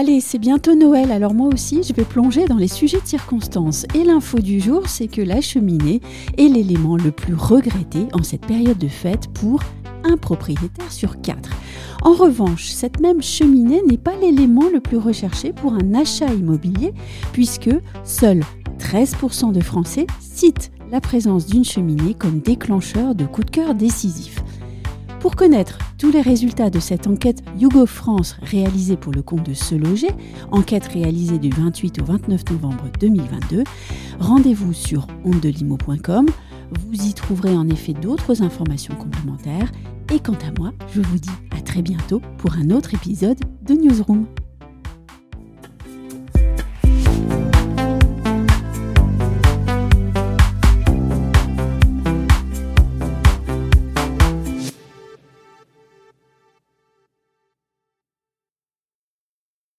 Allez, c'est bientôt Noël, alors moi aussi je vais plonger dans les sujets de circonstance. Et l'info du jour, c'est que la cheminée est l'élément le plus regretté en cette période de fête pour un propriétaire sur quatre. En revanche, cette même cheminée n'est pas l'élément le plus recherché pour un achat immobilier, puisque seuls 13% de Français citent la présence d'une cheminée comme déclencheur de coup de cœur décisif. Pour connaître tous les résultats de cette enquête Yougo France réalisée pour le compte de Se Loger, enquête réalisée du 28 au 29 novembre 2022, rendez-vous sur ondelimo.com. Vous y trouverez en effet d'autres informations complémentaires. Et quant à moi, je vous dis à très bientôt pour un autre épisode de Newsroom.